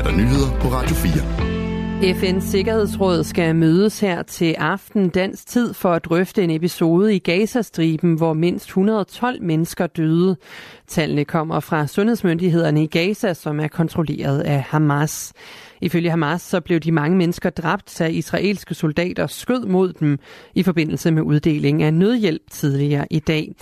er der nyheder på Radio 4. FN's Sikkerhedsråd skal mødes her til aften dansk tid for at drøfte en episode i Gazastriben, hvor mindst 112 mennesker døde. Tallene kommer fra sundhedsmyndighederne i Gaza, som er kontrolleret af Hamas. Ifølge Hamas så blev de mange mennesker dræbt, da israelske soldater skød mod dem i forbindelse med uddeling af nødhjælp tidligere i dag.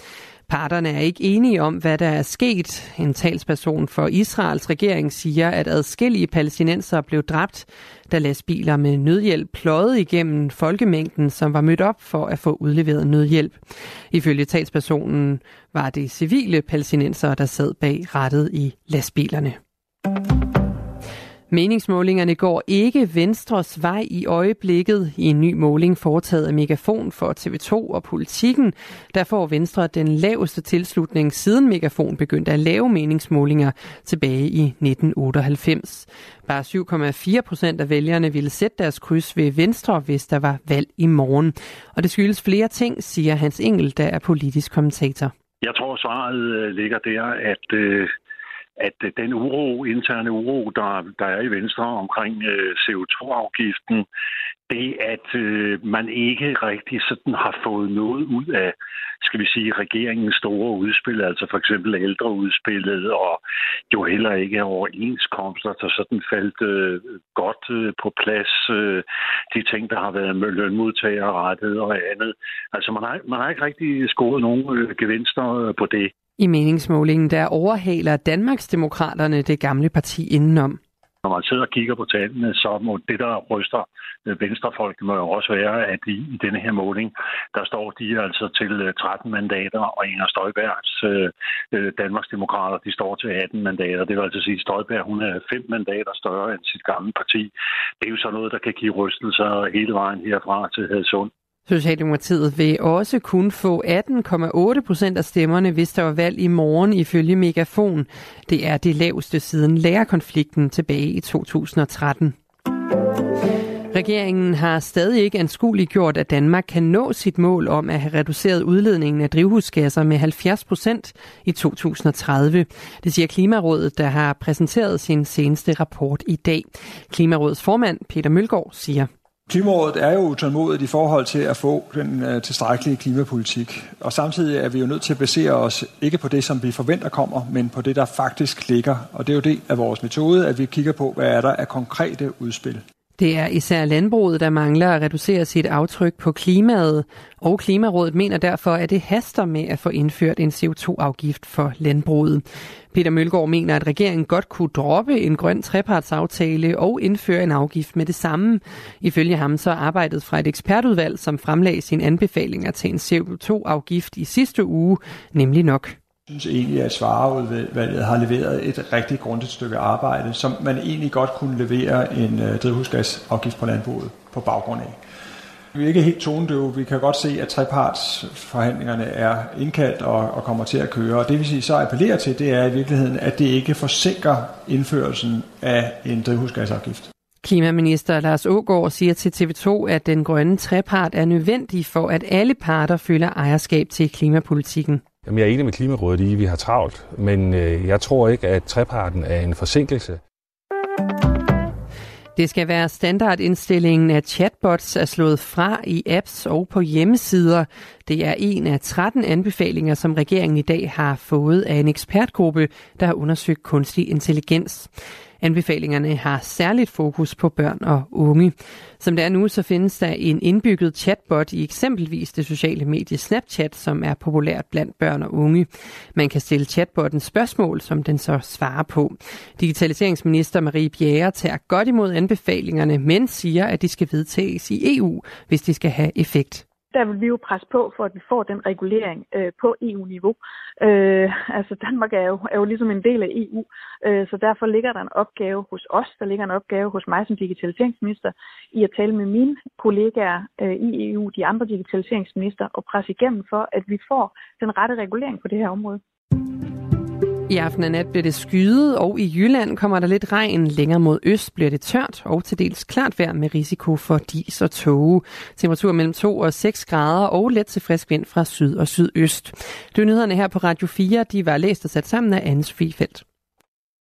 Parterne er ikke enige om, hvad der er sket. En talsperson for Israels regering siger, at adskillige palæstinenser blev dræbt, da lastbiler med nødhjælp pløjede igennem folkemængden, som var mødt op for at få udleveret nødhjælp. Ifølge talspersonen var det civile palæstinenser, der sad bag rettet i lastbilerne. Meningsmålingerne går ikke Venstres vej i øjeblikket. I en ny måling foretaget af Megafon for TV2 og Politikken, der får Venstre den laveste tilslutning siden Megafon begyndte at lave meningsmålinger tilbage i 1998. Bare 7,4 procent af vælgerne ville sætte deres kryds ved Venstre, hvis der var valg i morgen. Og det skyldes flere ting, siger Hans Engel, der er politisk kommentator. Jeg tror, svaret øh, ligger der, at øh, at øh, den uro, interne uro, der, der er i Venstre omkring øh, CO2-afgiften, det at øh, man ikke rigtig sådan har fået noget ud af, skal vi sige, regeringens store udspil, altså for eksempel ældreudspillet, og jo heller ikke overenskomster, der sådan faldt øh, godt øh, på plads. Øh, de ting, der har været med lønmodtagerrettet og andet. Altså man har, man har ikke rigtig scoret nogen øh, gevinster øh, på det. I meningsmålingen der overhaler Danmarksdemokraterne det gamle parti indenom. Når man sidder og kigger på tallene, så må det, der ryster øh, venstrefolk, må jo også være, at i, i denne her måling, der står de altså til øh, 13 mandater, og Inger Støjbergs øh, øh Danmarksdemokrater, de står til 18 mandater. Det vil altså sige, at Støjberg, hun er fem mandater større end sit gamle parti. Det er jo så noget, der kan give rystelser hele vejen herfra til Hadsund. Socialdemokratiet vil også kun få 18,8 procent af stemmerne, hvis der var valg i morgen ifølge Megafon. Det er det laveste siden lærerkonflikten tilbage i 2013. Regeringen har stadig ikke anskueligt gjort, at Danmark kan nå sit mål om at have reduceret udledningen af drivhusgasser med 70 procent i 2030. Det siger Klimarådet, der har præsenteret sin seneste rapport i dag. Klimarådets formand Peter Mølgaard siger, Klimarådet er jo utålmodigt i forhold til at få den øh, tilstrækkelige klimapolitik. Og samtidig er vi jo nødt til at basere os ikke på det, som vi forventer kommer, men på det, der faktisk ligger. Og det er jo det af vores metode, at vi kigger på, hvad er der af konkrete udspil. Det er især landbruget, der mangler at reducere sit aftryk på klimaet, og Klimarådet mener derfor, at det haster med at få indført en CO2-afgift for landbruget. Peter Mølgaard mener, at regeringen godt kunne droppe en grøn trepartsaftale og indføre en afgift med det samme. Ifølge ham så arbejdet fra et ekspertudvalg, som fremlagde sine anbefalinger til en CO2-afgift i sidste uge, nemlig nok synes egentlig, at Svareudvalget har leveret et rigtig grundigt stykke arbejde, som man egentlig godt kunne levere en uh, drivhusgasafgift på landbruget på baggrund af. Vi er ikke helt tonedøve. Vi kan godt se, at trepartsforhandlingerne er indkaldt og, og kommer til at køre. Og det vi så appellerer til, det er i virkeligheden, at det ikke forsinker indførelsen af en drivhusgasafgift. Klimaminister Lars Ågaard siger til TV2, at den grønne trepart er nødvendig for, at alle parter føler ejerskab til klimapolitikken. Jamen, jeg er enig med Klimarådet i, at vi har travlt, men øh, jeg tror ikke, at treparten er en forsinkelse. Det skal være standardindstillingen at chatbots er slået fra i apps og på hjemmesider. Det er en af 13 anbefalinger, som regeringen i dag har fået af en ekspertgruppe, der har undersøgt kunstig intelligens. Anbefalingerne har særligt fokus på børn og unge. Som det er nu, så findes der en indbygget chatbot i eksempelvis det sociale medie Snapchat, som er populært blandt børn og unge. Man kan stille chatbotten spørgsmål, som den så svarer på. Digitaliseringsminister Marie Bjerre tager godt imod anbefalingerne, men siger, at de skal vedtages i EU, hvis de skal have effekt der vil vi jo presse på for, at vi får den regulering øh, på EU-niveau. Øh, altså Danmark er jo, er jo ligesom en del af EU, øh, så derfor ligger der en opgave hos os, der ligger en opgave hos mig som digitaliseringsminister, i at tale med mine kollegaer øh, i EU, de andre digitaliseringsminister, og presse igennem for, at vi får den rette regulering på det her område. I aften og nat bliver det skyet, og i Jylland kommer der lidt regn. Længere mod øst bliver det tørt og til dels klart vejr med risiko for dis og tåge. Temperatur mellem 2 og 6 grader og let til frisk vind fra syd og sydøst. Det er nyhederne her på Radio 4. De var læst og sat sammen af Anne Sofie